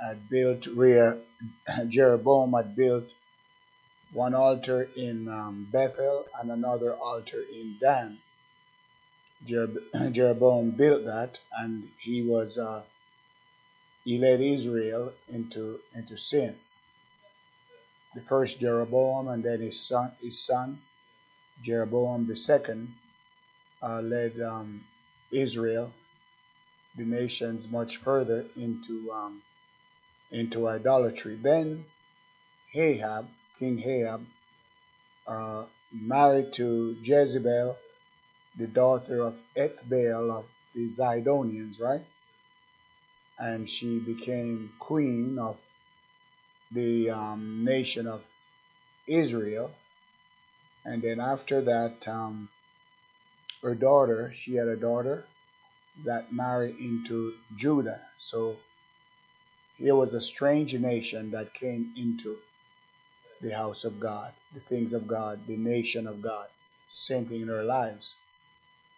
had built where Jeroboam had built one altar in um, Bethel and another altar in Dan. Jeroboam built that, and he was uh, he led Israel into into sin. The first Jeroboam, and then his son, his son Jeroboam the second, uh, led um, Israel, the nations, much further into um, into idolatry. Then Ahab, King Ahab, uh, married to Jezebel, the daughter of Ethbaal of the Zidonians, right? And she became queen of the um, nation of Israel. And then after that, um, her daughter, she had a daughter that married into Judah. So here was a strange nation that came into the house of God, the things of God, the nation of God. Same thing in our lives.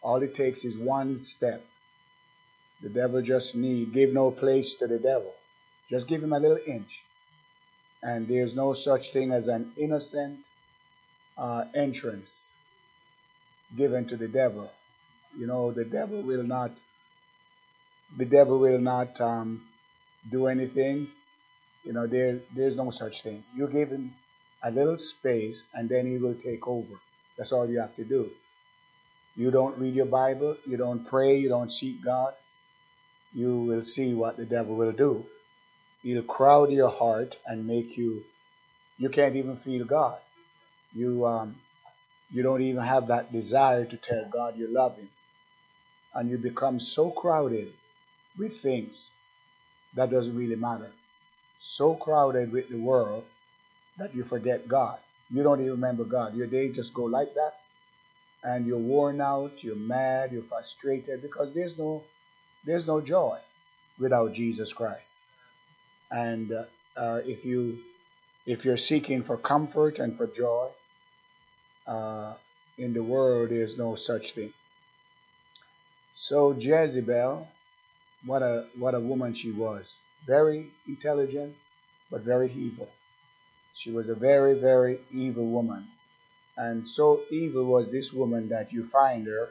All it takes is one step. The devil just need give no place to the devil. Just give him a little inch. And there's no such thing as an innocent uh, entrance given to the devil. You know, the devil will not the devil will not um, do anything. You know, there there's no such thing. You give him a little space and then he will take over. That's all you have to do. You don't read your Bible, you don't pray, you don't seek God, you will see what the devil will do. He'll crowd your heart and make you you can't even feel God. You um you don't even have that desire to tell God you love him. And you become so crowded with things that doesn't really matter. So crowded with the world that you forget God. You don't even remember God. Your day just go like that, and you're worn out, you're mad, you're frustrated because there's no there's no joy without Jesus Christ. And uh, uh, if you if you're seeking for comfort and for joy uh, in the world, there's no such thing. So Jezebel, what a what a woman she was. Very intelligent, but very evil. She was a very, very evil woman. And so evil was this woman that you find her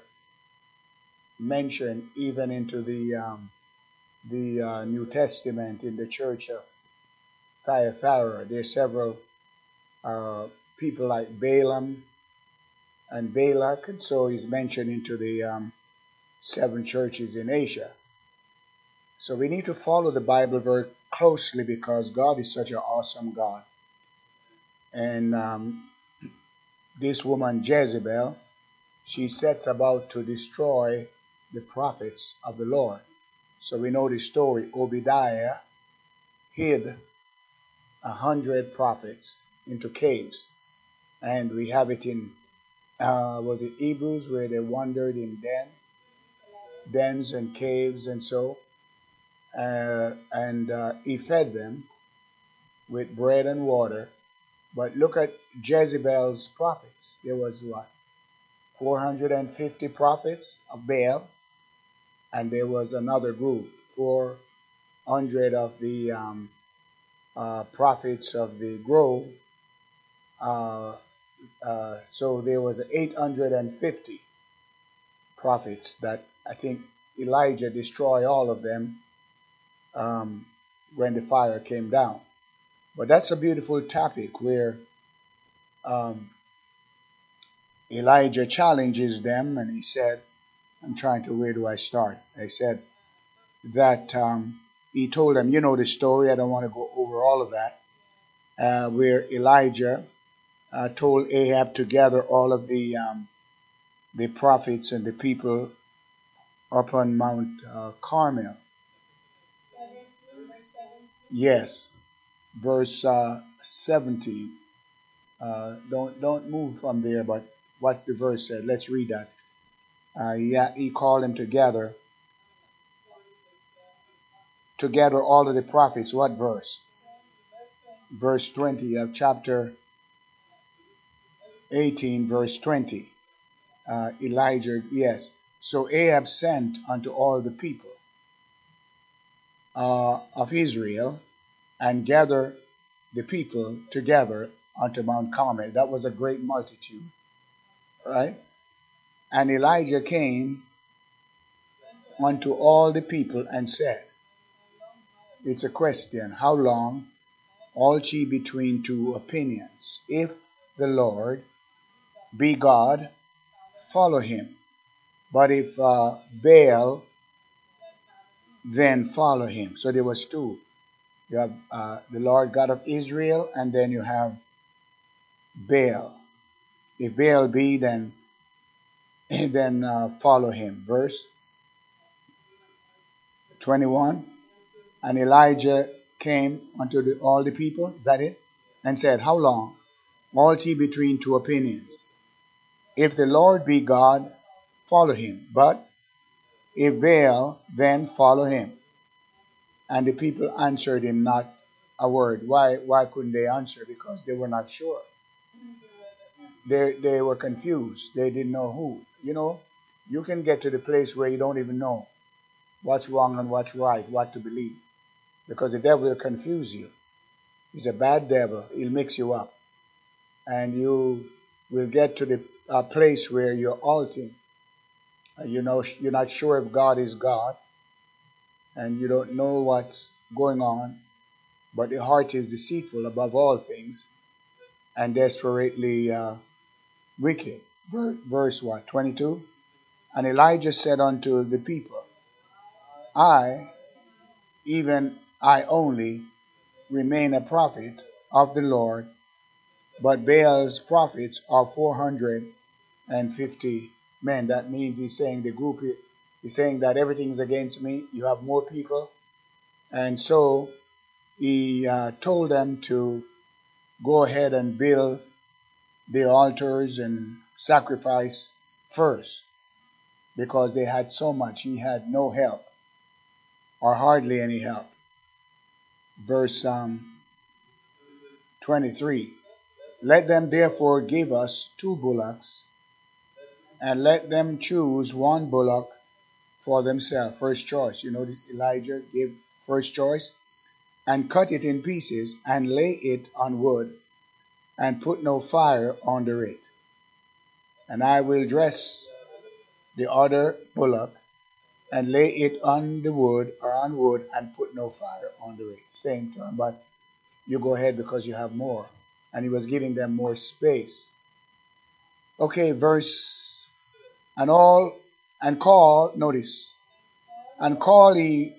mentioned even into the um, the uh, New Testament in the church of Thyatira. There's several uh, people like Balaam and Balak, and so he's mentioned into the um, seven churches in Asia. So we need to follow the Bible very closely because God is such an awesome God. And um, this woman Jezebel, she sets about to destroy the prophets of the Lord. So we know the story. Obadiah hid a hundred prophets into caves, and we have it in uh, was it Hebrews where they wandered in den, dens and caves and so, uh, and uh, he fed them with bread and water but look at Jezebel's prophets. There was what? 450 prophets of Baal, and there was another group, 400 of the um, uh, prophets of the grove. Uh, uh, so there was 850 prophets that I think Elijah destroyed all of them um, when the fire came down. But that's a beautiful topic where um, Elijah challenges them and he said, I'm trying to, where do I start? I said that um, he told them, you know the story, I don't want to go over all of that, uh, where Elijah uh, told Ahab to gather all of the um, the prophets and the people up on Mount uh, Carmel. Yes verse uh, 17. Uh, don't don't move from there, but what's the verse said? Let's read that. Uh, yeah, he called them together. Together, all of the prophets. What verse? Verse 20 of chapter 18, verse 20. Uh, Elijah, yes. So Ahab sent unto all the people uh, of Israel and gather the people together unto Mount Carmel. That was a great multitude, right? And Elijah came unto all the people and said, It's a question, how long halt ye between two opinions? If the Lord be God, follow him. But if uh, Baal, then follow him. So there was two. You have uh, the Lord God of Israel, and then you have Baal. If Baal be, then then uh, follow him. Verse 21. And Elijah came unto the, all the people, is that it? And said, How long? All Multi between two opinions. If the Lord be God, follow him. But if Baal, then follow him. And the people answered him not a word. Why, why couldn't they answer? Because they were not sure. They, they were confused. They didn't know who. You know, you can get to the place where you don't even know what's wrong and what's right, what to believe. Because the devil will confuse you. He's a bad devil. He'll mix you up. And you will get to the uh, place where you're halting. Uh, you know, you're not sure if God is God. And you don't know what's going on. But the heart is deceitful above all things and desperately uh, wicked. Verse what? 22? And Elijah said unto the people, I, even I only, remain a prophet of the Lord, but Baal's prophets are 450 men. That means he's saying the group, he's saying that everything's against me. You have more people. And so he uh, told them to go ahead and build the altars and sacrifice first because they had so much. He had no help or hardly any help. Verse um, 23 Let them therefore give us two bullocks, and let them choose one bullock for themselves, first choice. You know, Elijah gave first choice, and cut it in pieces, and lay it on wood, and put no fire under it. And I will dress the other bullock and lay it on the wood or on wood and put no fire under it. Same term, but you go ahead because you have more. And he was giving them more space. Okay, verse and all and call, notice, and call ye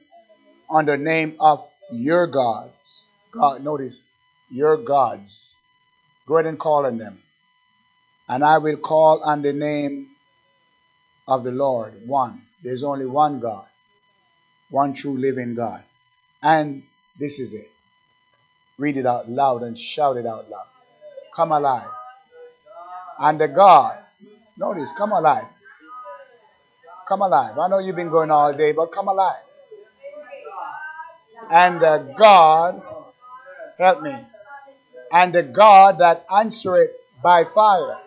on the name of your gods. God, notice, your gods. Go ahead and call on them. And I will call on the name of the Lord, one. There's only one God, one true living God. And this is it. Read it out loud and shout it out loud. Come alive. And the God, notice, come alive. Come alive. I know you've been going all day, but come alive. And the God, help me, and the God that answereth by fire,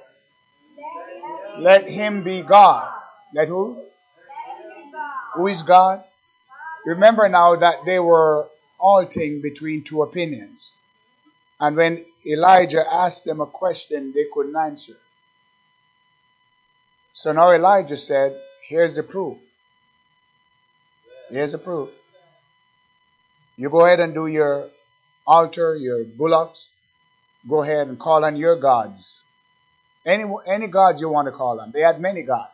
let him be God. Let who? Who is God? Remember now that they were halting between two opinions. And when Elijah asked them a question, they couldn't answer. So now Elijah said, Here's the proof. Here's the proof. You go ahead and do your altar, your bullocks. Go ahead and call on your gods. Any, any god you want to call on. They had many gods.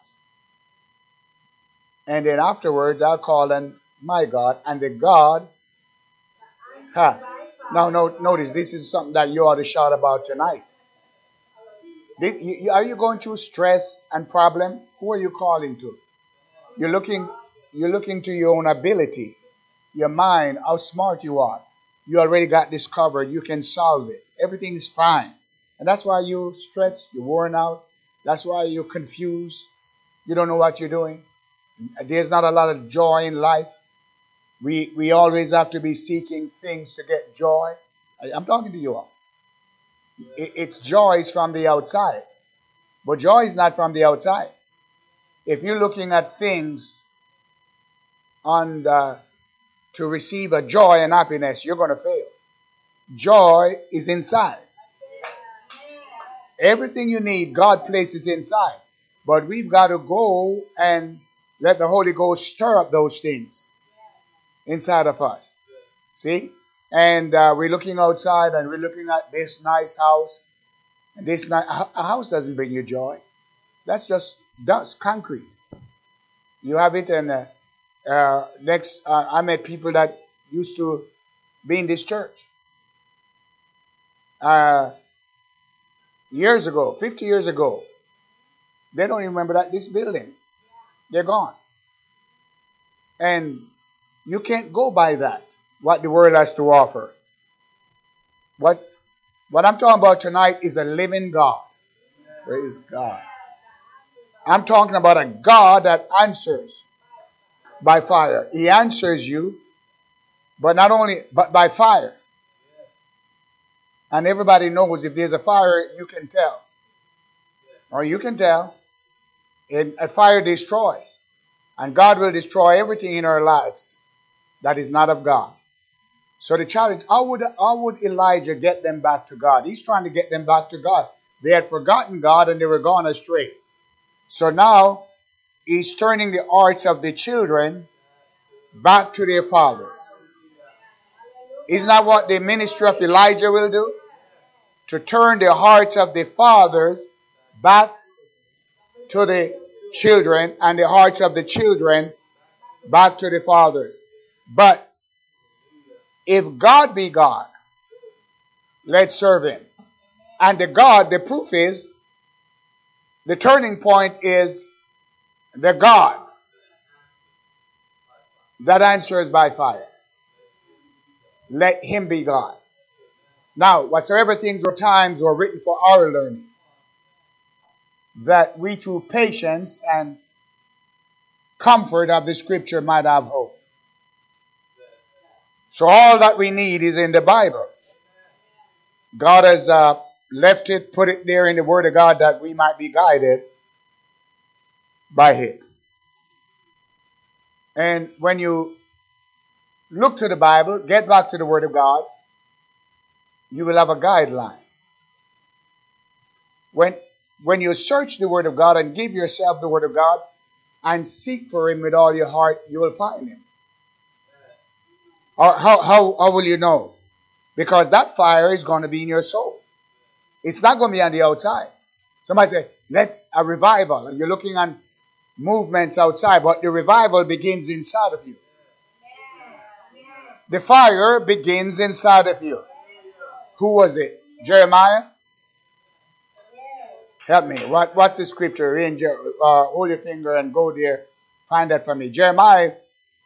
And then afterwards, I'll call on my God and the God. Huh. Now, no, notice this is something that you ought to shout about tonight. You, are you going through stress and problem? Who are you calling to? You're looking, you're looking to your own ability, your mind, how smart you are. You already got this covered. You can solve it. Everything is fine. And that's why you're stressed, you're worn out. That's why you're confused. You don't know what you're doing. There's not a lot of joy in life. We, we always have to be seeking things to get joy. I, am talking to you all. It, it's joy is from the outside. But joy is not from the outside. If you're looking at things on the, to receive a joy and happiness, you're going to fail. joy is inside. Everything you need, God places inside. But we've got to go and let the Holy Ghost stir up those things inside of us. See? And uh, we're looking outside and we're looking at this nice house. And this ni- a house doesn't bring you joy. That's just dust, concrete. You have it, and uh, uh, next, uh, I met people that used to be in this church. Uh, years ago, 50 years ago, they don't remember that this building. They're gone. And you can't go by that, what the world has to offer. What, what I'm talking about tonight is a living God. Praise God. I'm talking about a God that answers by fire. He answers you, but not only, but by fire. And everybody knows if there's a fire, you can tell. Or you can tell. It, a fire destroys. And God will destroy everything in our lives that is not of God. So the challenge, how would, how would Elijah get them back to God? He's trying to get them back to God. They had forgotten God and they were gone astray. So now he's turning the hearts of the children back to their fathers. Isn't that what the ministry of Elijah will do? To turn the hearts of the fathers back to the children and the hearts of the children back to the fathers. But if God be God, let's serve him. And the God, the proof is, the turning point is the God that answers by fire. Let him be God. Now, whatsoever things or times were written for our learning, that we through patience and comfort of the scripture might have hope. So all that we need is in the Bible. God has uh, left it, put it there in the Word of God that we might be guided by it. And when you look to the Bible, get back to the Word of God, you will have a guideline. When, when you search the Word of God and give yourself the Word of God and seek for Him with all your heart, you will find Him. Or how, how, how will you know? Because that fire is going to be in your soul. It's not going to be on the outside. Somebody say, let's a revival. And you're looking on movements outside, but the revival begins inside of you. The fire begins inside of you. Who was it? Jeremiah? Help me. What, what's the scripture? In uh, hold your finger and go there. Find that for me. Jeremiah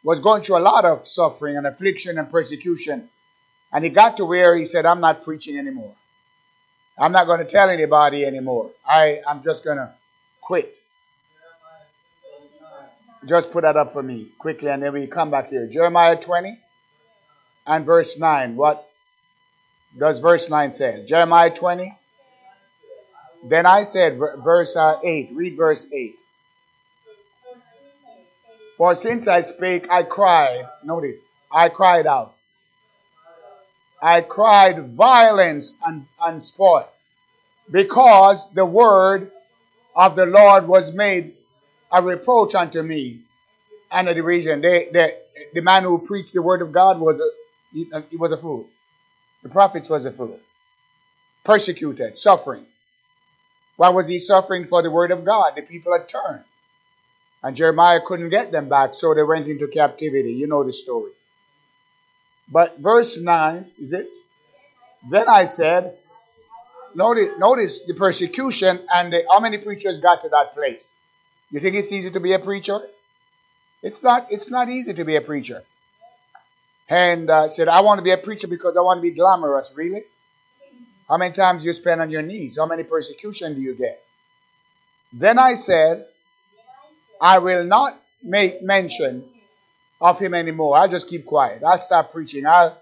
was going through a lot of suffering and affliction and persecution. And he got to where he said, I'm not preaching anymore. I'm not going to tell anybody anymore. I, I'm just going to quit. Just put that up for me quickly and then we come back here. Jeremiah 20 and verse 9. What does verse 9 say? Jeremiah 20. Then I said, verse uh, 8. Read verse 8. For since I spake, I cried. Notice, I cried out. I cried violence and, and spoil because the word of the Lord was made a reproach unto me and a derision. They, they, the man who preached the word of God was a, he, he was a fool. The prophets was a fool. Persecuted, suffering. Why was he suffering for the word of God? The people had turned. And Jeremiah couldn't get them back, so they went into captivity. You know the story. But verse 9, is it? Then I said, notice, notice the persecution and the, how many preachers got to that place. You think it's easy to be a preacher? It's not. It's not easy to be a preacher. And uh, said, I want to be a preacher because I want to be glamorous. Really? How many times you spend on your knees? How many persecution do you get? Then I said, I will not make mention of him anymore. I'll just keep quiet. I'll stop preaching. I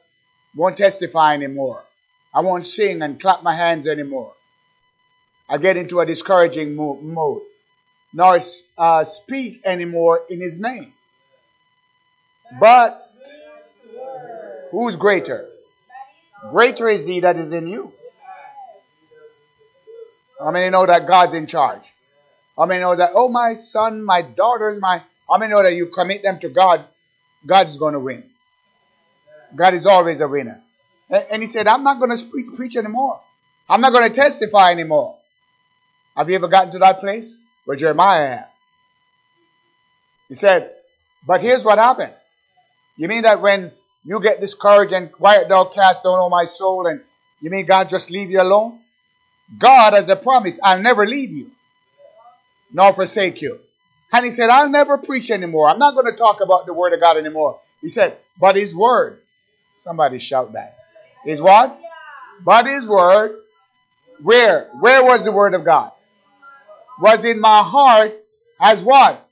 won't testify anymore. I won't sing and clap my hands anymore. I get into a discouraging mode. Nor uh, speak anymore in his name. But who's greater? Greater is he that is in you. I mean, you know that God's in charge. Mean, you know that, oh, my son, my daughters, my. Mean, you know that you commit them to God, God's going to win. God is always a winner. And he said, I'm not going to preach, preach anymore. I'm not going to testify anymore. Have you ever gotten to that place where Jeremiah had? He said, but here's what happened. You mean that when you get discouraged and quiet thou cast down on my soul and you mean God just leave you alone? God has a promise, I'll never leave you, nor forsake you. And he said, I'll never preach anymore. I'm not going to talk about the word of God anymore. He said, but his word. Somebody shout that. His what? But his word. Where? Where was the word of God? Was in my heart as what?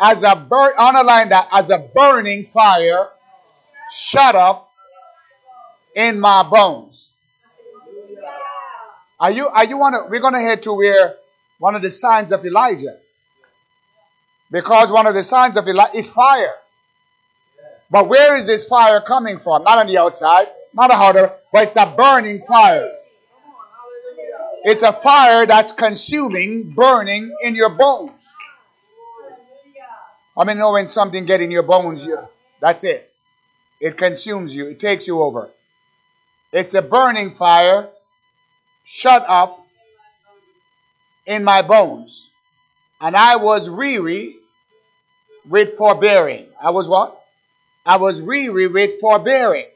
As a burn, underline that, as a burning fire shut up in my bones. Are you, are you want to, we're going to head to where one of the signs of Elijah. Because one of the signs of Elijah is fire. But where is this fire coming from? Not on the outside, not a hotter, but it's a burning fire. It's a fire that's consuming, burning in your bones. I mean, know when something get in your bones, you, that's it. It consumes you. It takes you over. It's a burning fire shut up in my bones. And I was weary with forbearing. I was what? I was weary with forbearing.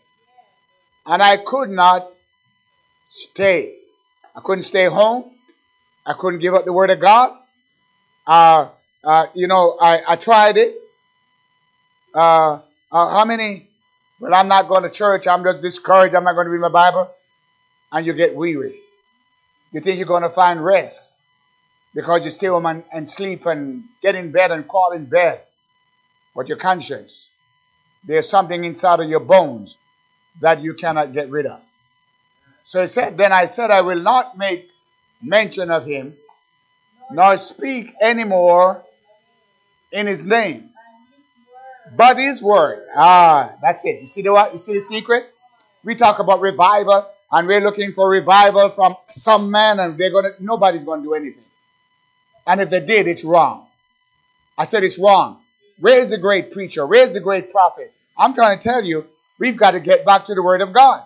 And I could not stay. I couldn't stay home. I couldn't give up the word of God. Uh, uh, you know, I, I tried it. Uh, uh how many? Well, I'm not going to church. I'm just discouraged. I'm not going to read my Bible. And you get weary. You think you're going to find rest because you stay home and, and sleep and get in bed and call in bed. But your conscience, there's something inside of your bones that you cannot get rid of. So he said, Then I said, I will not make mention of him, nor speak anymore in his name, but his word. Ah, that's it. You see the what? You see the secret? We talk about revival and we're looking for revival from some man and they're gonna nobody's gonna do anything. And if they did, it's wrong. I said it's wrong. Where's the great preacher? Where's the great prophet? I'm trying to tell you, we've got to get back to the word of God.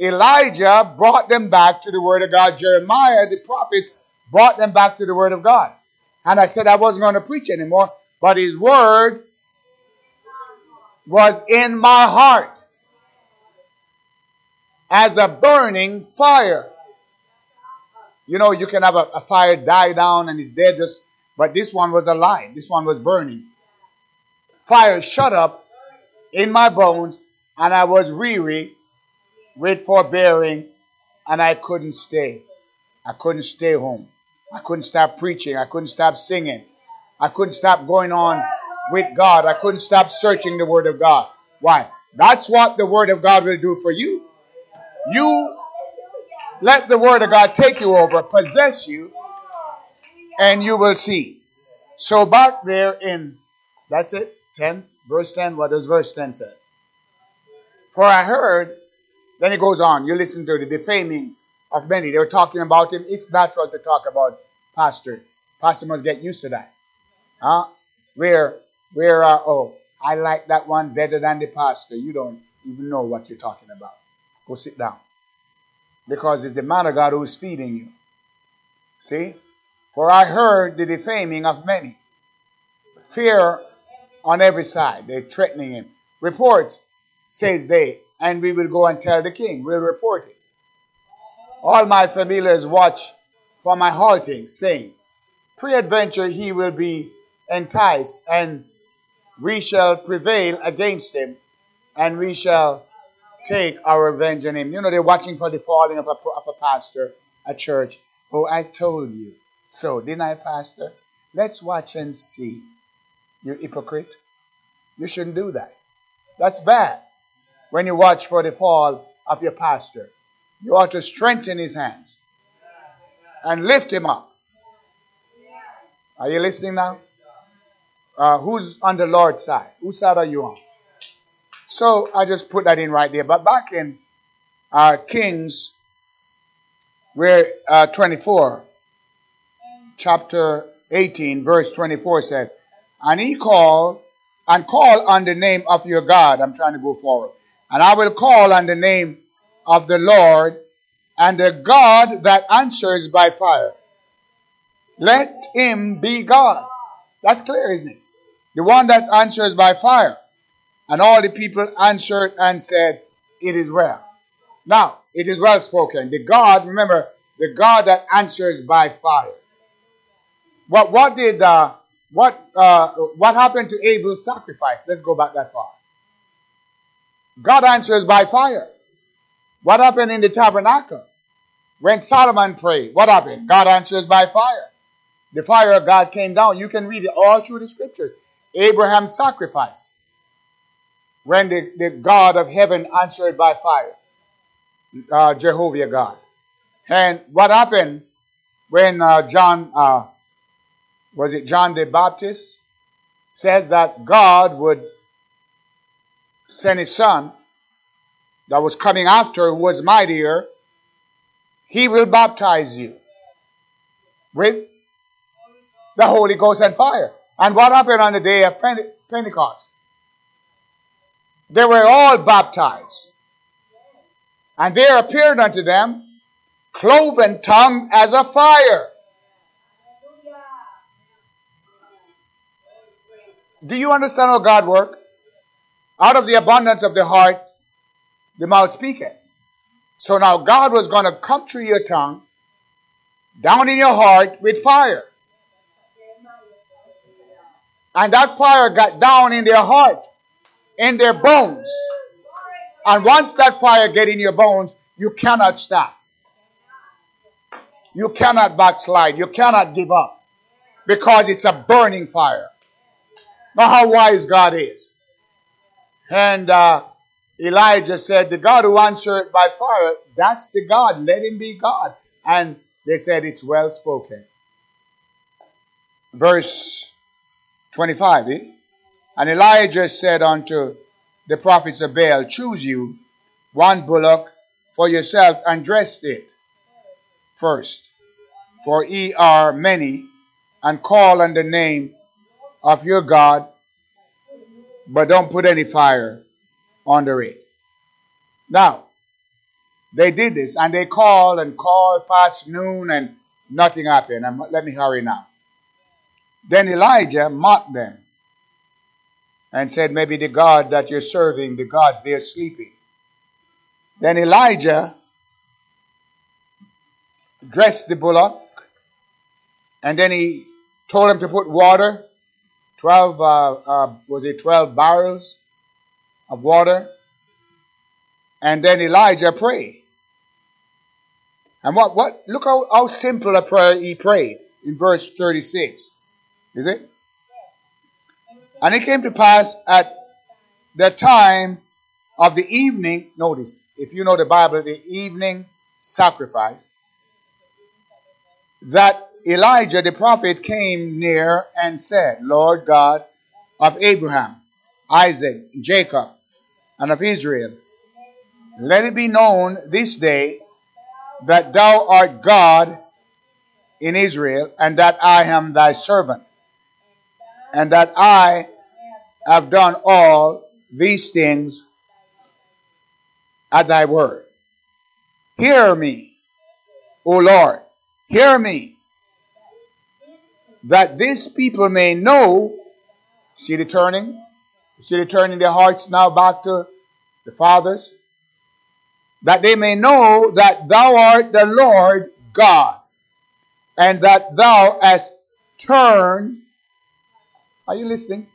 Elijah brought them back to the word of God. Jeremiah, the prophets, brought them back to the word of God. And I said I wasn't going to preach anymore, but his word was in my heart as a burning fire. You know, you can have a, a fire die down and it's dead, just, but this one was alive. This one was burning. Fire shut up in my bones, and I was weary with forbearing, and I couldn't stay. I couldn't stay home. I couldn't stop preaching. I couldn't stop singing. I couldn't stop going on with God. I couldn't stop searching the Word of God. Why? That's what the Word of God will do for you. You let the word of God take you over, possess you, and you will see. So back there in, that's it, 10, verse 10, what does verse 10 say? For I heard, then it goes on, you listen to the defaming of many. They were talking about him. It's natural to talk about pastor. Pastor must get used to that. Huh? Where, where, uh, oh, I like that one better than the pastor. You don't even know what you're talking about. Go sit down. Because it's the man of God who is feeding you. See? For I heard the defaming of many. Fear on every side. They're threatening him. Reports, says they, and we will go and tell the king. We'll report it. All my familiars watch for my halting, saying, Peradventure he will be enticed, and we shall prevail against him, and we shall take our revenge on him. You know, they're watching for the falling of a, of a pastor at church. Oh, I told you. So, didn't I, Pastor? Let's watch and see. You hypocrite. You shouldn't do that. That's bad. When you watch for the fall of your pastor, you ought to strengthen his hands and lift him up. Are you listening now? Uh, who's on the Lord's side? Whose side are you on? So I just put that in right there. But back in uh, Kings, where uh, 24, chapter 18, verse 24 says, And he called and call on the name of your God. I'm trying to go forward. And I will call on the name of the Lord and the God that answers by fire. Let him be God. That's clear, isn't it? The one that answers by fire. And all the people answered and said, It is well. Now, it is well spoken. The God, remember, the God that answers by fire. What, what did uh, what uh, what happened to Abel's sacrifice? Let's go back that far. God answers by fire. What happened in the tabernacle? When Solomon prayed, what happened? God answers by fire. The fire of God came down. You can read it all through the scriptures. Abraham's sacrifice. When the, the God of heaven answered by fire. Uh, Jehovah God. And what happened when uh, John, uh, was it John the Baptist, says that God would send his son that was coming after, who was mightier, he will baptize you with the Holy Ghost and fire. And what happened on the day of Pentecost? They were all baptized. And there appeared unto them cloven tongue as a fire. Do you understand how God works? Out of the abundance of the heart, the mouth speaketh. So now God was going to come through your tongue, down in your heart with fire. And that fire got down in their heart, in their bones. And once that fire get in your bones, you cannot stop. You cannot backslide. You cannot give up. Because it's a burning fire. Now how wise God is. And uh, Elijah said, The God who answered by fire, that's the God. Let him be God. And they said, It's well spoken. Verse 25. Eh? And Elijah said unto the prophets of Baal, Choose you one bullock for yourselves and dress it first, for ye are many, and call on the name of your God, but don't put any fire under it. Now, they did this and they called and called past noon and nothing happened. And let me hurry now. Then Elijah mocked them and said, Maybe the God that you're serving, the gods, they're sleeping. Then Elijah dressed the bullock and then he told him to put water 12 uh, uh, was it 12 barrels of water. And then Elijah prayed. And what, what, look how, how simple a prayer he prayed in verse 36. Is it? And it came to pass at the time of the evening, notice, if you know the Bible, the evening sacrifice, that Elijah the prophet came near and said, Lord God of Abraham, Isaac, Jacob, and of Israel. Let it be known this day that thou art God in Israel, and that I am thy servant, and that I have done all these things at thy word. Hear me, O Lord, hear me, that this people may know. See the turning? See the turning their hearts now back to the fathers? That they may know that thou art the Lord God, and that thou hast turned. Are you listening?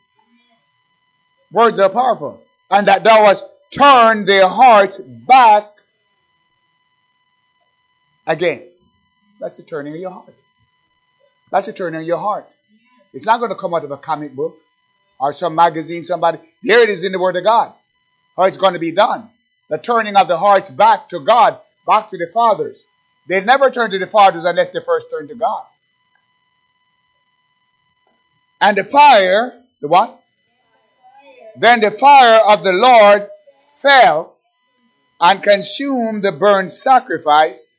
Words are powerful. And that thou hast turned their hearts back again. That's the turning of your heart. That's the turning of your heart. It's not going to come out of a comic book or some magazine, somebody. Here it is in the Word of God. How it's going to be done. The turning of the hearts back to God, back to the fathers. They never turn to the fathers unless they first turn to God. And the fire, the what? Then the fire of the Lord fell and consumed the burnt sacrifice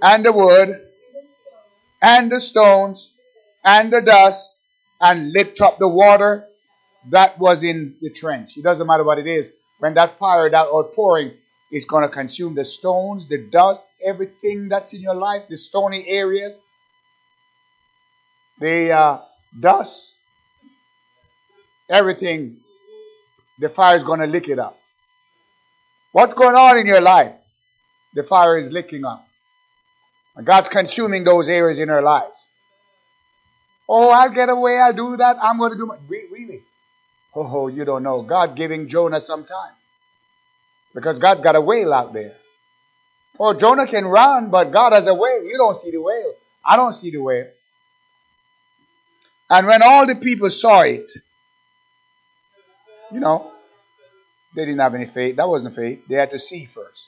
and the wood and the stones and the dust and licked up the water that was in the trench. It doesn't matter what it is. When that fire, that outpouring, is going to consume the stones, the dust, everything that's in your life, the stony areas, the uh, dust, everything, the fire is going to lick it up. What's going on in your life? The fire is licking up. And God's consuming those areas in our lives. Oh, I'll get away. I'll do that. I'm going to do my. Really? Oh, you don't know. God giving Jonah some time. Because God's got a whale out there. Oh, Jonah can run, but God has a whale. You don't see the whale. I don't see the whale. And when all the people saw it, you know, they didn't have any faith. That wasn't faith. They had to see first.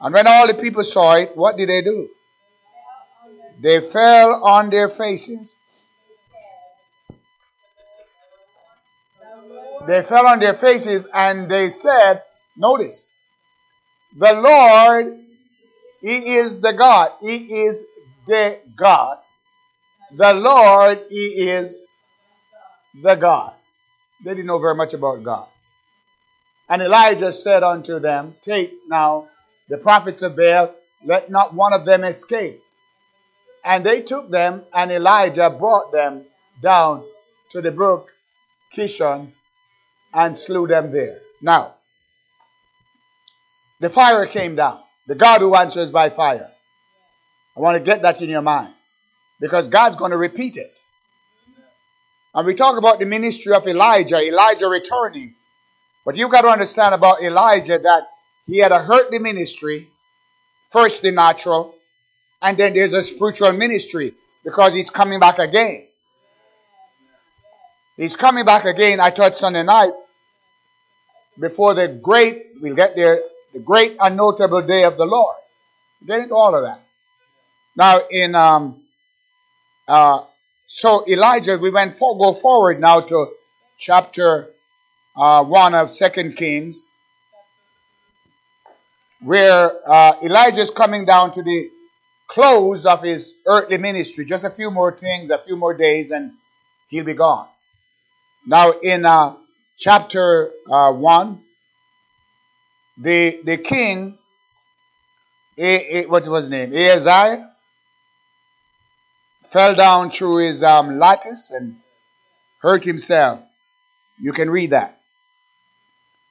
And when all the people saw it, what did they do? They fell on their faces. They fell on their faces and they said, Notice, the Lord, He is the God. He is the God. The Lord, He is the God. They didn't know very much about God. And Elijah said unto them, Take now the prophets of Baal, let not one of them escape. And they took them, and Elijah brought them down to the brook Kishon and slew them there. Now, the fire came down. The God who answers by fire. I want to get that in your mind because God's going to repeat it. And we talk about the ministry of Elijah, Elijah returning. But you've got to understand about Elijah that he had a earthly ministry, first the natural, and then there's a spiritual ministry because he's coming back again. He's coming back again. I taught Sunday night before the great, we'll get there, the great and notable day of the Lord. Get into all of that. Now, in um, uh, so Elijah, we went for, go forward now to chapter uh, one of Second Kings, where uh, Elijah is coming down to the close of his earthly ministry. Just a few more things, a few more days, and he'll be gone. Now, in uh, chapter uh, 1, the, the king, what was his name? Ahaziah, fell down through his um, lattice and hurt himself. You can read that.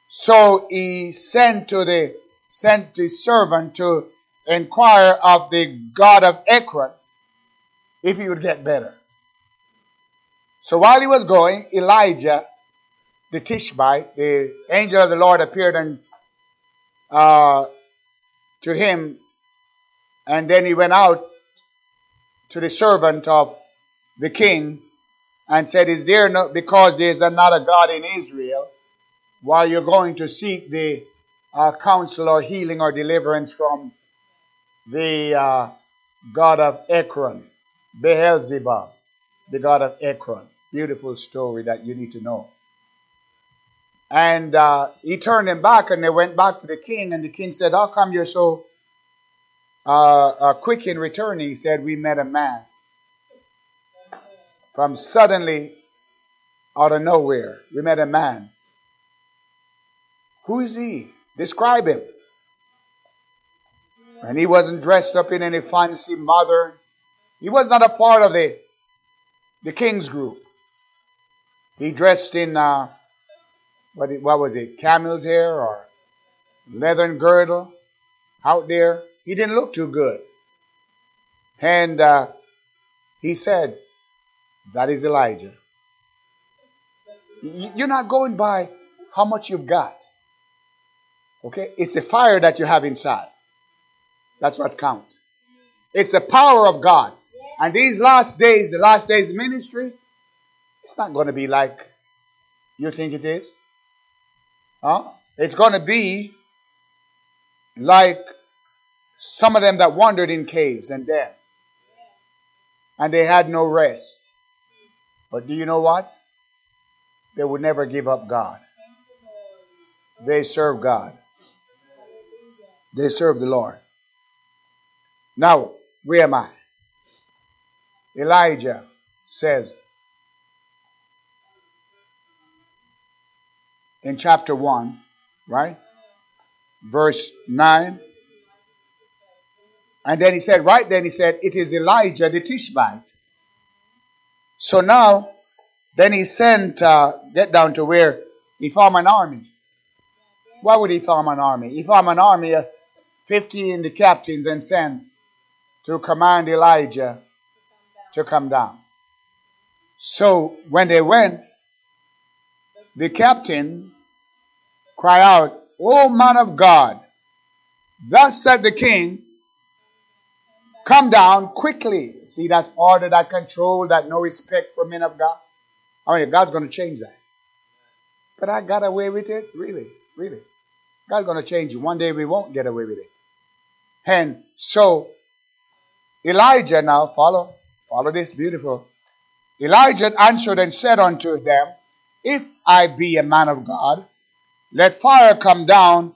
So he sent to the sent his servant to inquire of the God of Ekron if he would get better. So while he was going, Elijah, the Tishbite, the angel of the Lord appeared and uh, to him, and then he went out to the servant of the king and said, Is there no, because there is not a God in Israel, while you're going to seek the uh, counsel or healing or deliverance from the uh, God of Ekron, Beelzebub, the God of Ekron. Beautiful story that you need to know. And uh, he turned them back, and they went back to the king. And the king said, "How come you're so uh, uh, quick in returning?" Said, "We met a man from suddenly out of nowhere. We met a man. Who is he? Describe him." And he wasn't dressed up in any fancy modern. He was not a part of the the king's group. He dressed in uh, what, what was it, camel's hair or leathern girdle out there. He didn't look too good. And uh, he said, That is Elijah. You're not going by how much you've got. Okay? It's the fire that you have inside. That's what's count. It's the power of God. And these last days, the last days ministry, it's not going to be like you think it is. Huh? It's going to be like some of them that wandered in caves and dead. And they had no rest. But do you know what? they would never give up God. They serve God. They serve the Lord. Now, where am I? Elijah says in chapter 1, right? Verse 9. And then he said, right then he said, it is Elijah the Tishbite. So now, then he sent, uh, get down to where he formed an army. Why would he form an army? He formed an army of 15 the captains and sent to command Elijah to come down. So when they went, the captain cried out, O man of God, thus said the king, come down quickly. See, that's order, that control, that no respect for men of God. I mean, God's going to change that. But I got away with it? Really? Really? God's going to change it. One day we won't get away with it. And so, Elijah now, follow, follow this beautiful. Elijah answered and said unto them, If I be a man of God, let fire come down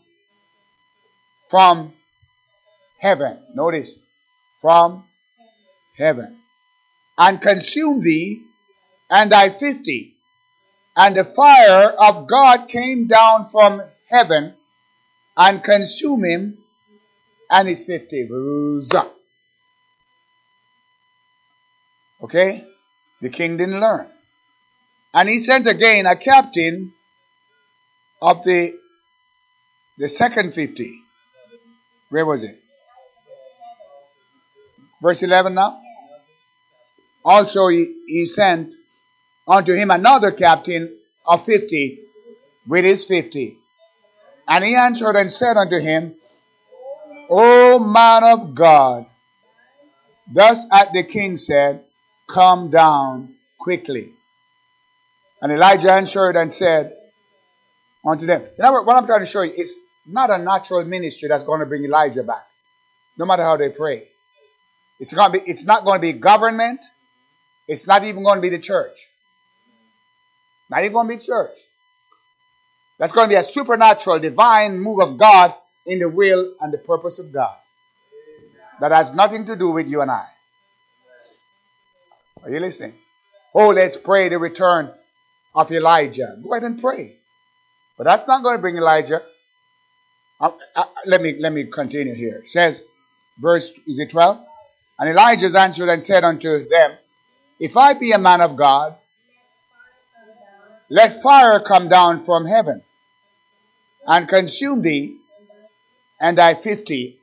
from heaven. Notice, from heaven, and consume thee and thy fifty. And the fire of God came down from heaven and consumed him and his fifty. Okay? The king didn't learn. And he sent again a captain of the the second fifty. Where was it? Verse 11 now. Also he, he sent unto him another captain of fifty with his fifty. And he answered and said unto him, O man of God, thus at the king said, Come down quickly. And Elijah answered and said unto them, you know what I'm trying to show you? It's not a natural ministry that's going to bring Elijah back, no matter how they pray. It's, going to be, it's not going to be government. It's not even going to be the church. Not even going to be church. That's going to be a supernatural, divine move of God in the will and the purpose of God. That has nothing to do with you and I. Are you listening? Oh, let's pray the return of Elijah. Go ahead and pray. But that's not going to bring Elijah. Uh, uh, let me let me continue here. It says, verse is it 12? And Elijah answered and said unto them, If I be a man of God, let fire come down from heaven and consume thee and thy fifty.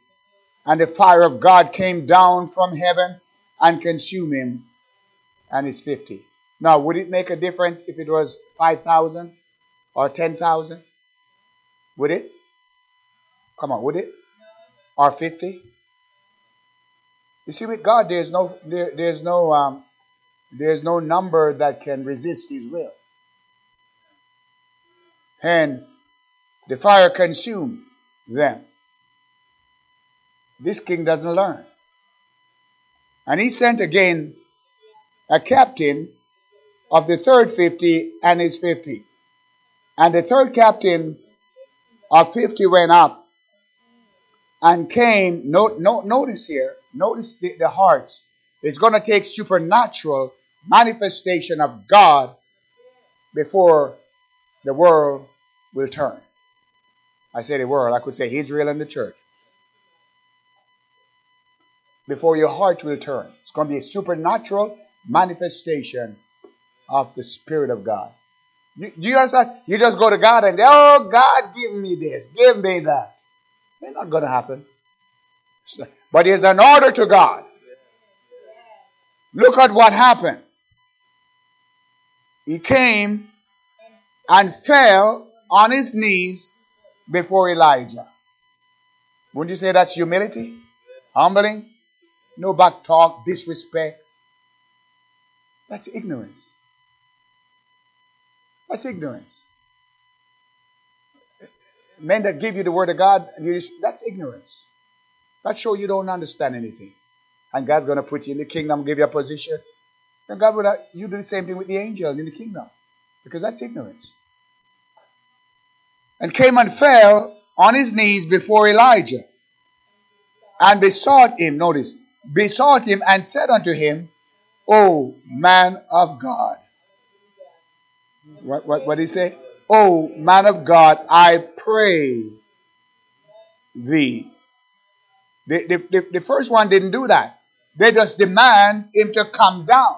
And the fire of God came down from heaven and consumed him and his fifty. Now, would it make a difference if it was 5,000 or 10,000? Would it? Come on, would it? Or 50? You see, with God, there's no, there, there's no, um, there's no number that can resist His will. And the fire consumed them. This king doesn't learn. And he sent again a captain of the third fifty and his fifty. And the third captain of fifty went up and came. Note, note, notice here, notice the, the hearts. It's going to take supernatural manifestation of God before the world will turn. I say the world, I could say Israel and the church. Before your heart will turn. It's going to be a supernatural manifestation of the Spirit of God. You, you understand? You just go to God and, oh, God, give me this, give me that. It's not going to happen. But there's an order to God. Look at what happened. He came and fell on his knees before Elijah. Wouldn't you say that's humility? Humbling? No back talk, disrespect. That's ignorance. That's ignorance. Men that give you the word of God, just, that's ignorance. That show you don't understand anything. And God's going to put you in the kingdom, give you a position. And God will, you do the same thing with the angel in the kingdom. Because that's ignorance. And came and fell on his knees before Elijah and besought him, notice, besought him and said unto him, O man of God. What, what, what did he say? O man of God, I pray thee. The, the, the, the first one didn't do that. They just demand him to come down.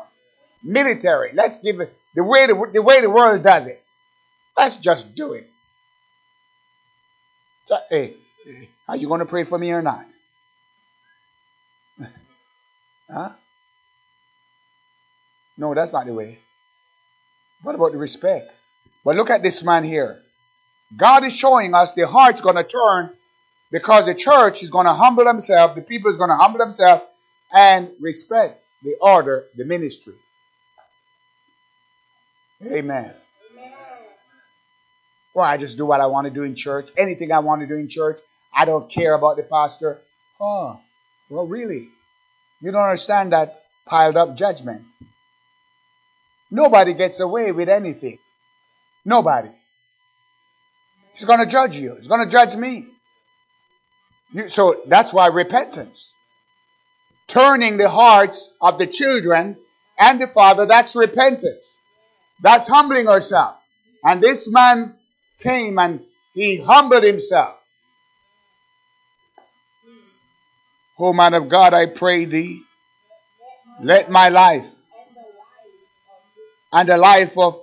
Military. Let's give it the way the, the way the world does it. Let's just do it. So, hey, are you going to pray for me or not? huh? No, that's not the way. What about the respect? But look at this man here. God is showing us the heart's going to turn because the church is going to humble themselves, the people is going to humble themselves and respect the order, the ministry. Amen. Amen. Well, I just do what I want to do in church. Anything I want to do in church. I don't care about the pastor. Oh, well, really? You don't understand that piled up judgment. Nobody gets away with anything. Nobody. He's going to judge you. He's going to judge me. You, so that's why repentance. Turning the hearts of the children and the father, that's repentance. That's humbling ourselves. And this man came and he humbled himself. O man of God, I pray thee, let my life and the life of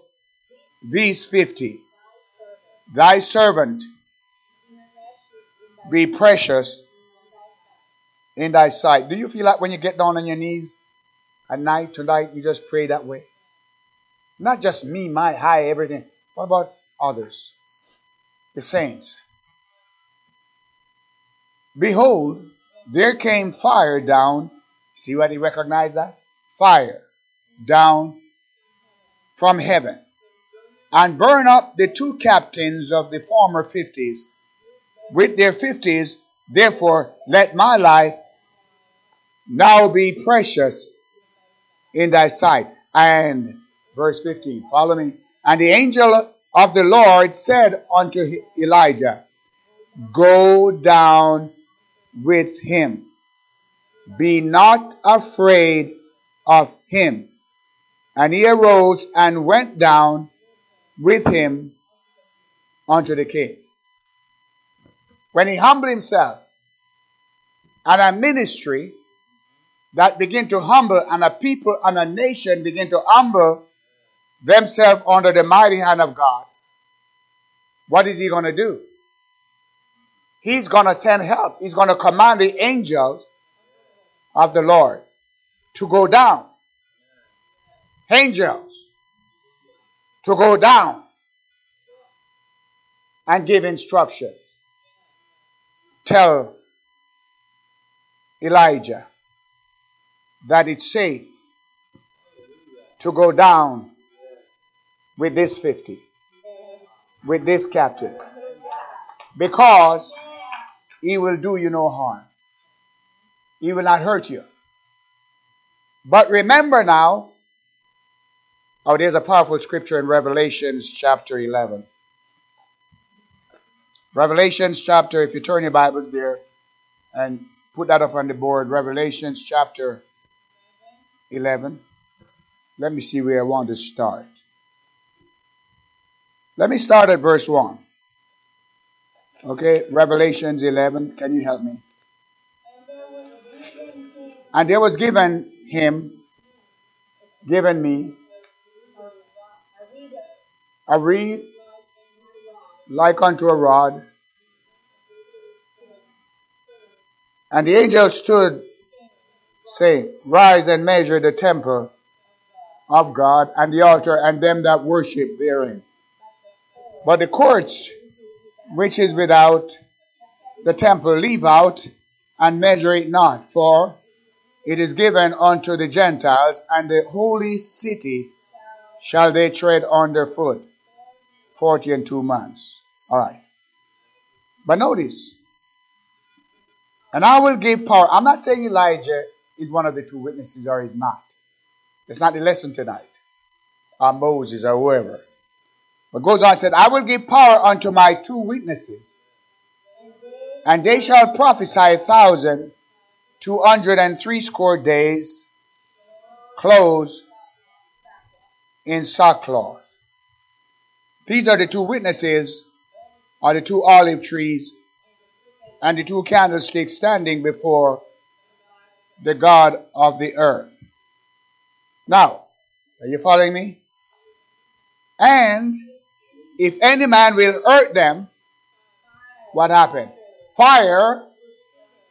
these fifty, thy servant, be precious in thy sight. Do you feel like when you get down on your knees at night, tonight, you just pray that way? Not just me, my high, everything. What about others? The saints. Behold, there came fire down. See what he recognized that? Fire down from heaven and burn up the two captains of the former fifties with their fifties. Therefore, let my life now be precious in thy sight. And verse 15, follow me. And the angel of the Lord said unto Elijah, Go down with him. Be not afraid of him. And he arose and went down with him unto the king. When he humbled himself, and a ministry that begin to humble, and a people and a nation begin to humble themselves under the mighty hand of God, what is he going to do? He's going to send help. He's going to command the angels of the Lord to go down. Angels to go down and give instructions. Tell Elijah that it's safe to go down with this 50, with this captain, because he will do you no harm. He will not hurt you. But remember now, oh, there's a powerful scripture in Revelations chapter 11. Revelations chapter, if you turn your Bibles there and put that up on the board, Revelations chapter 11. Let me see where I want to start. Let me start at verse 1. Okay, Revelations 11. Can you help me? And there was given him, given me, a reed like unto a rod. And the angel stood, saying, Rise and measure the temple of God and the altar and them that worship therein. But the courts which is without the temple leave out and measure it not, for it is given unto the Gentiles, and the holy city shall they tread under foot forty and two months. All right. But notice, and I will give power. I'm not saying Elijah is one of the two witnesses or is not. It's not the lesson tonight. Or Moses or whoever. But goes on and said, I will give power unto my two witnesses, and they shall prophesy a thousand two hundred and three score days, clothes in sackcloth. These are the two witnesses, are the two olive trees, and the two candlesticks standing before the God of the earth. Now, are you following me? And if any man will hurt them, what happened? Fire.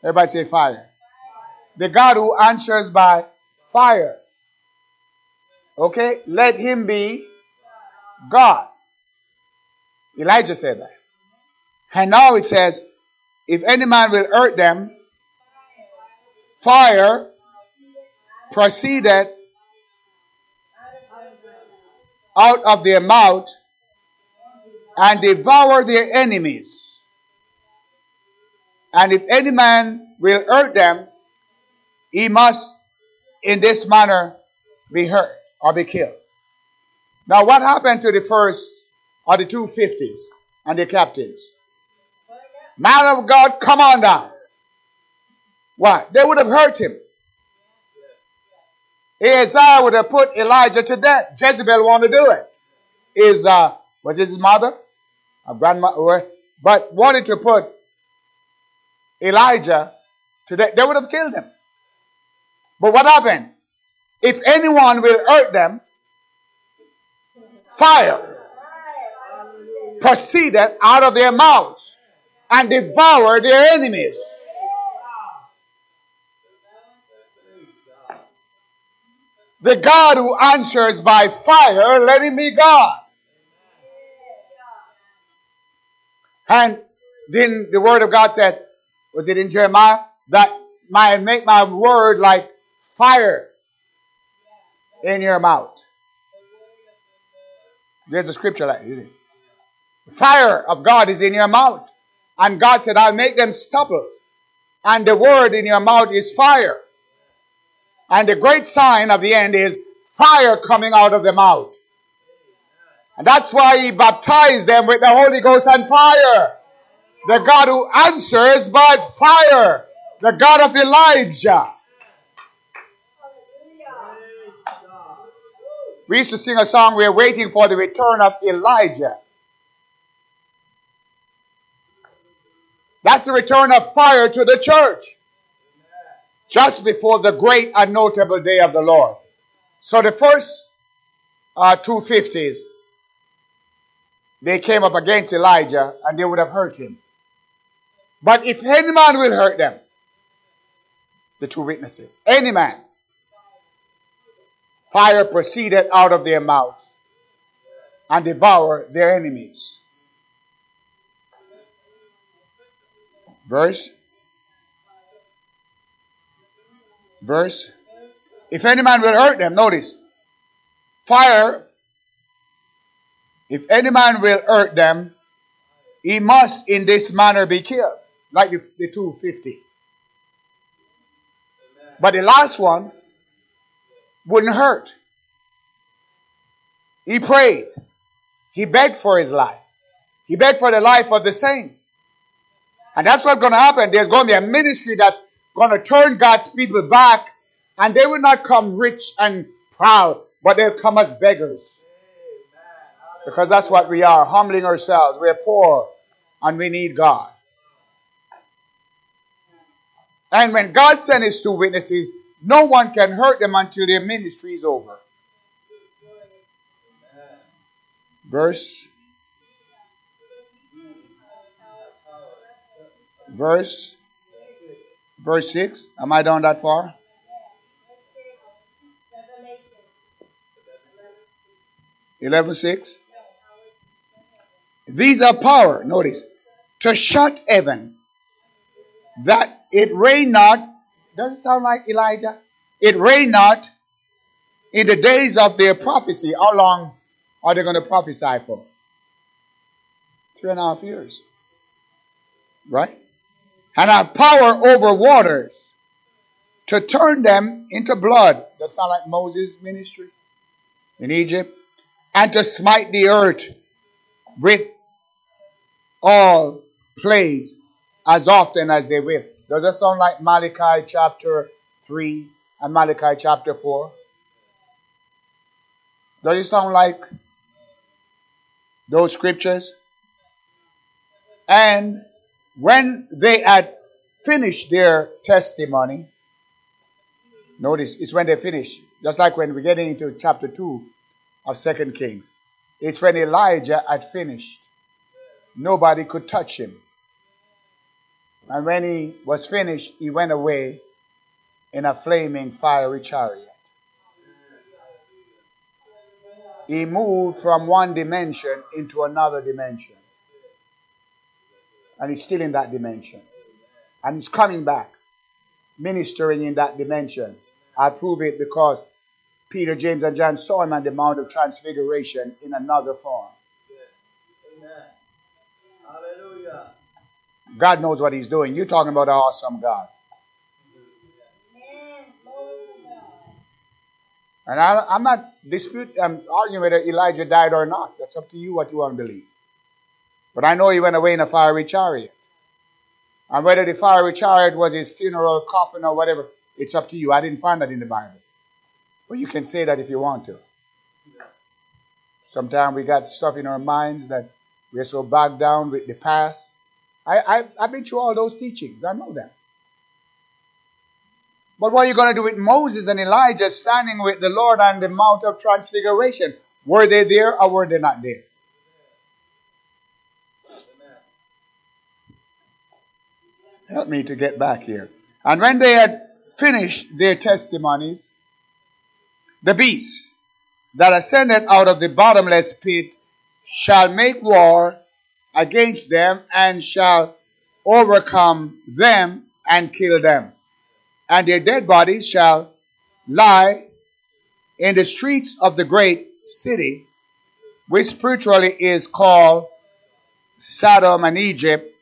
Everybody say fire. The God who answers by fire. Okay? Let him be God. Elijah said that. And now it says, if any man will hurt them, fire proceeded out of their mouth and devour their enemies. And if any man will hurt them, he must in this manner be hurt or be killed. Now, what happened to the first or the two fifties and the captains? Man of God, come on down. Why? They would have hurt him. Ahaziah would have put Elijah to death. Jezebel wanted to do it. Is uh was his mother? A grandma but wanted to put Elijah to death. They would have killed him. But what happened? If anyone will hurt them, fire proceeded out of their mouths and devoured their enemies. The God who answers by fire, let him be God. And then the word of God said, was it in Jeremiah? That my make my word like fire in your mouth. There's a scripture like this. Fire of God is in your mouth. And God said, I'll make them stubble. And the word in your mouth is fire. And the great sign of the end is fire coming out of the mouth. And that's why he baptized them with the Holy Ghost and fire. The God who answers by fire. The God of Elijah. We used to sing a song, We're waiting for the return of Elijah. That's the return of fire to the church. Just before the great and notable day of the Lord. So the first uh, 250s, they came up against Elijah and they would have hurt him. But if any man will hurt them, the two witnesses, any man, fire proceeded out of their mouths and devoured their enemies. Verse. Verse. If any man will hurt them, notice. Fire. If any man will hurt them, he must in this manner be killed. Like the, the 250. But the last one wouldn't hurt. He prayed. He begged for his life. He begged for the life of the saints. And that's what's going to happen. There's going to be a ministry that's going to turn God's people back, and they will not come rich and proud, but they'll come as beggars. Because that's what we are, humbling ourselves. We're poor, and we need God. And when God sent his two witnesses, no one can hurt them until their ministry is over. Verse verse verse 6 am i down that far Eleven six. These are power, notice, to shut heaven, that it rain not. Does it sound like Elijah? It rain not in the days of their prophecy. How long are they going to prophesy for? Three and a half years. Right? And have power over waters to turn them into blood. That sound like Moses' ministry in Egypt. And to smite the earth with all plays as often as they will. Does that sound like Malachi chapter 3 and Malachi chapter 4? Does it sound like those scriptures? And when they had finished their testimony, notice it's when they finish, just like when we get into chapter 2 of Second Kings. It's when Elijah had finished. Nobody could touch him. And when he was finished, he went away in a flaming fiery chariot. He moved from one dimension into another dimension. And he's still in that dimension. And he's coming back, ministering in that dimension. I prove it because Peter, James, and John saw him on the Mount of Transfiguration in another form. Hallelujah. God knows what he's doing. You're talking about an awesome God. And I, am not disputing, I'm arguing whether Elijah died or not. That's up to you what you want to believe. But I know he went away in a fiery chariot. And whether the fiery chariot was his funeral coffin or whatever, it's up to you. I didn't find that in the Bible. But you can say that if you want to. Sometimes we got stuff in our minds that we're so bogged down with the past. I, I, I've been through all those teachings. I know that. But what are you going to do with Moses and Elijah standing with the Lord on the Mount of Transfiguration? Were they there or were they not there? Help me to get back here. And when they had finished their testimonies, the beast that ascended out of the bottomless pit shall make war against them and shall overcome them and kill them and their dead bodies shall lie in the streets of the great city, which spiritually is called Sodom and Egypt,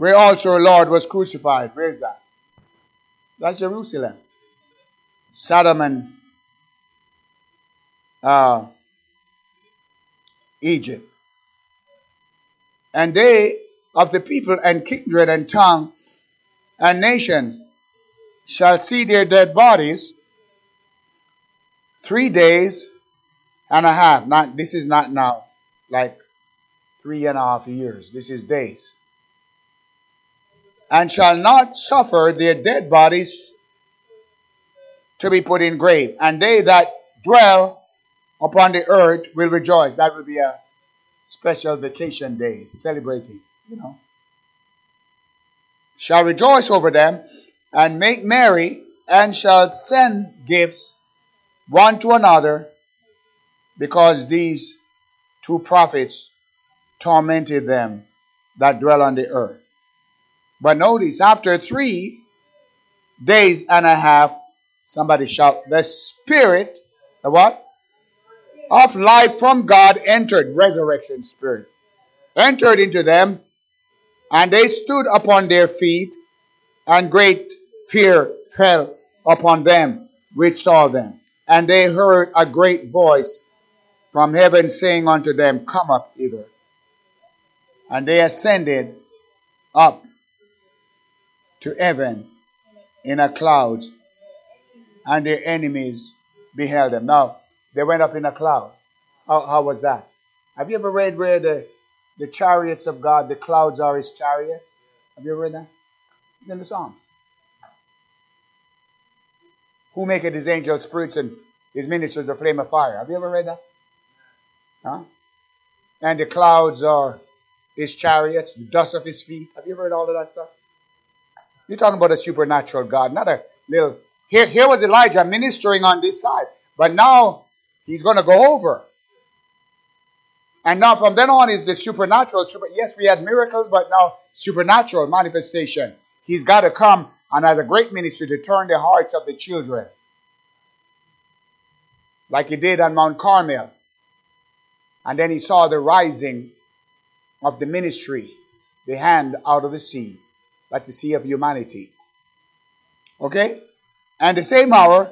where also our Lord was crucified. Where is that? That's Jerusalem. Sodom and uh, Egypt. And they of the people and kindred and tongue and nation shall see their dead bodies three days and a half. Not this is not now, like three and a half years. This is days. And shall not suffer their dead bodies to be put in grave. And they that dwell upon the earth will rejoice. That will be a special vacation day, celebrating, you know shall rejoice over them and make merry and shall send gifts one to another because these two prophets tormented them that dwell on the earth. But notice, after three days and a half, somebody shout, the spirit, the what? Of life from God entered, resurrection spirit, entered into them, and they stood upon their feet, and great fear fell upon them which saw them. And they heard a great voice from heaven saying unto them, Come up hither. And they ascended up to heaven in a cloud, and their enemies beheld them. Now, they went up in a cloud. How, how was that? Have you ever read where the the chariots of God, the clouds are his chariots. Have you ever read that? It's in the Psalms. Who maketh his angels spirits and his ministers a flame of fire? Have you ever read that? Huh? And the clouds are his chariots, the dust of his feet. Have you ever read all of that stuff? You're talking about a supernatural God, not a little. Here, here was Elijah ministering on this side, but now he's going to go over. And now from then on is the supernatural. Super, yes, we had miracles, but now supernatural manifestation. He's got to come and as a great ministry to turn the hearts of the children. Like he did on Mount Carmel. And then he saw the rising of the ministry, the hand out of the sea. That's the sea of humanity. Okay? And the same hour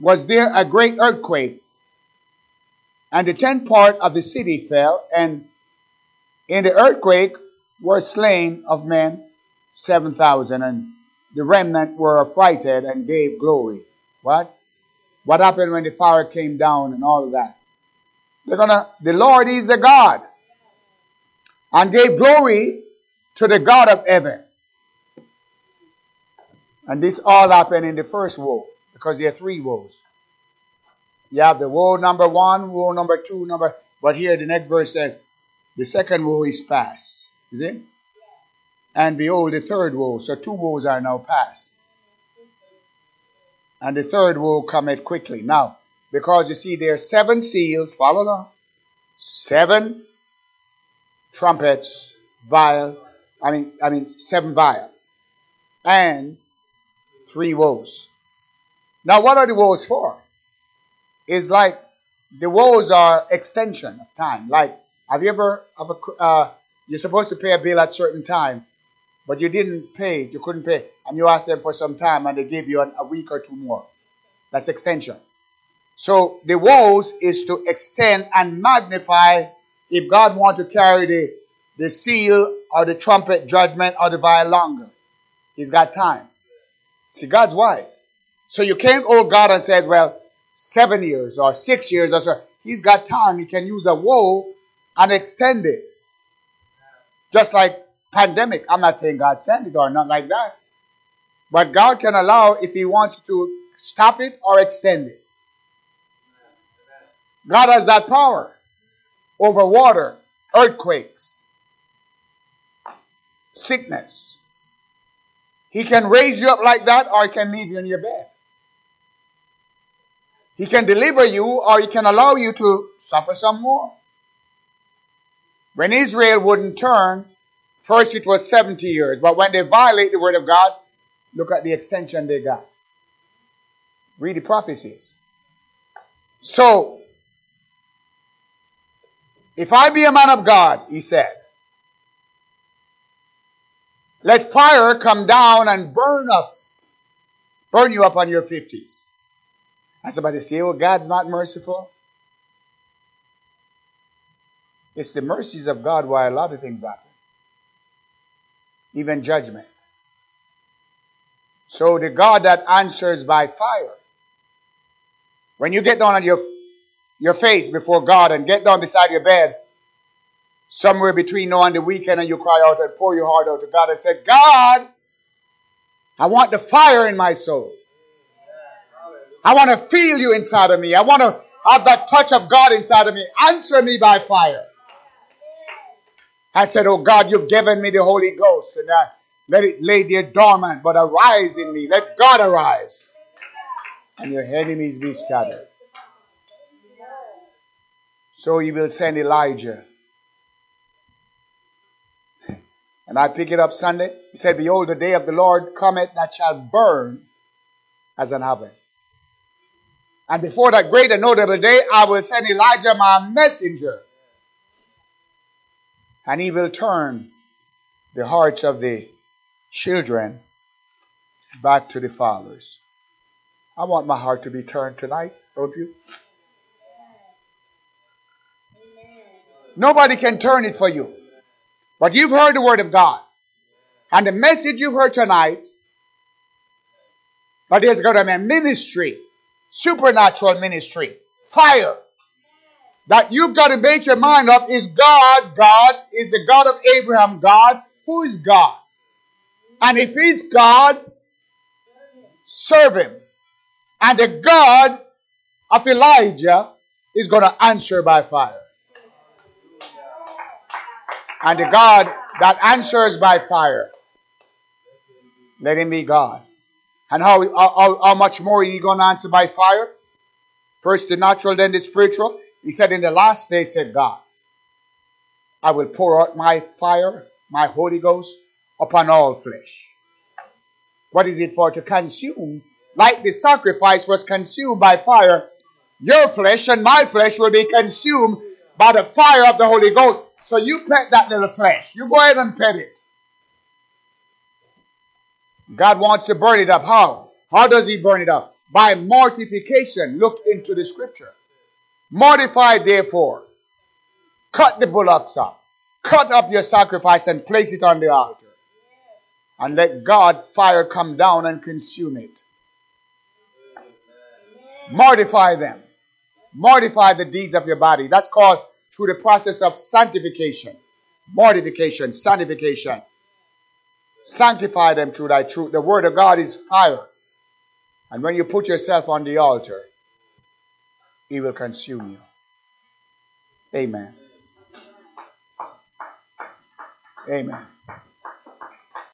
was there a great earthquake And the tenth part of the city fell, and in the earthquake were slain of men seven thousand, and the remnant were affrighted and gave glory. What? What happened when the fire came down and all of that? They're gonna, the Lord is the God. And gave glory to the God of heaven. And this all happened in the first woe, because there are three woes. You have the woe number one, woe number two, number, but here the next verse says, the second woe is past. Is it? And behold, the third woe. So two woes are now past. And the third woe cometh quickly. Now, because you see there are seven seals, follow along. Seven trumpets, vial, I mean, I mean seven vials. And three woes. Now, what are the woes for? It's like the woes are extension of time. Like, have you ever, have a, uh, you're supposed to pay a bill at certain time, but you didn't pay, you couldn't pay, and you asked them for some time and they gave you an, a week or two more. That's extension. So the woes is to extend and magnify if God want to carry the, the seal or the trumpet judgment or the vial longer. He's got time. See, God's wise. So you can't hold oh God and say, well, seven years or six years or so. He's got time. He can use a woe and extend it. Just like pandemic. I'm not saying God sent it or not like that. But God can allow if he wants to stop it or extend it. God has that power over water, earthquakes, sickness. He can raise you up like that or he can leave you in your bed. He can deliver you or he can allow you to suffer some more. When Israel wouldn't turn, first it was 70 years, but when they violate the word of God, look at the extension they got. Read the prophecies. So, if I be a man of God, he said, let fire come down and burn up, burn you up on your 50s. And somebody say, well, God's not merciful. It's the mercies of God why a lot of things happen. Even judgment. So the God that answers by fire. When you get down on your, your face before God and get down beside your bed, somewhere between now and the weekend, and you cry out and pour your heart out to God and say, God, I want the fire in my soul. I want to feel you inside of me. I want to have that touch of God inside of me. Answer me by fire. I said, Oh God, you've given me the Holy Ghost, and I let it lay there dormant, but arise in me. Let God arise, and your enemies be scattered. So he will send Elijah. And I pick it up Sunday. He said, Behold, the day of the Lord cometh that shall burn as an oven. And before that great and notable day, I will send Elijah my messenger. And he will turn the hearts of the children back to the fathers. I want my heart to be turned tonight, don't you? Nobody can turn it for you. But you've heard the word of God. And the message you've heard tonight, but there's going to be a ministry supernatural ministry, fire. That you've got to make your mind up is God, God is the God of Abraham, God. Who is God? And if he's God, serve him. And the God of Elijah is going to answer by fire. And the God that answers by fire, let him be God. And how, how, how much more are you going to answer by fire? First the natural, then the spiritual. He said, In the last day, said God, I will pour out my fire, my Holy Ghost, upon all flesh. What is it for? To consume. Like the sacrifice was consumed by fire, your flesh and my flesh will be consumed by the fire of the Holy Ghost. So you pet that little flesh. You go ahead and pet it. God wants to burn it up. How? How does He burn it up? By mortification. Look into the scripture. Mortify therefore. Cut the bullocks up. Cut up your sacrifice and place it on the altar. And let God fire come down and consume it. Mortify them. Mortify the deeds of your body. That's called through the process of sanctification. Mortification, sanctification. Sanctify them through thy truth. The word of God is fire. And when you put yourself on the altar, he will consume you. Amen. Amen.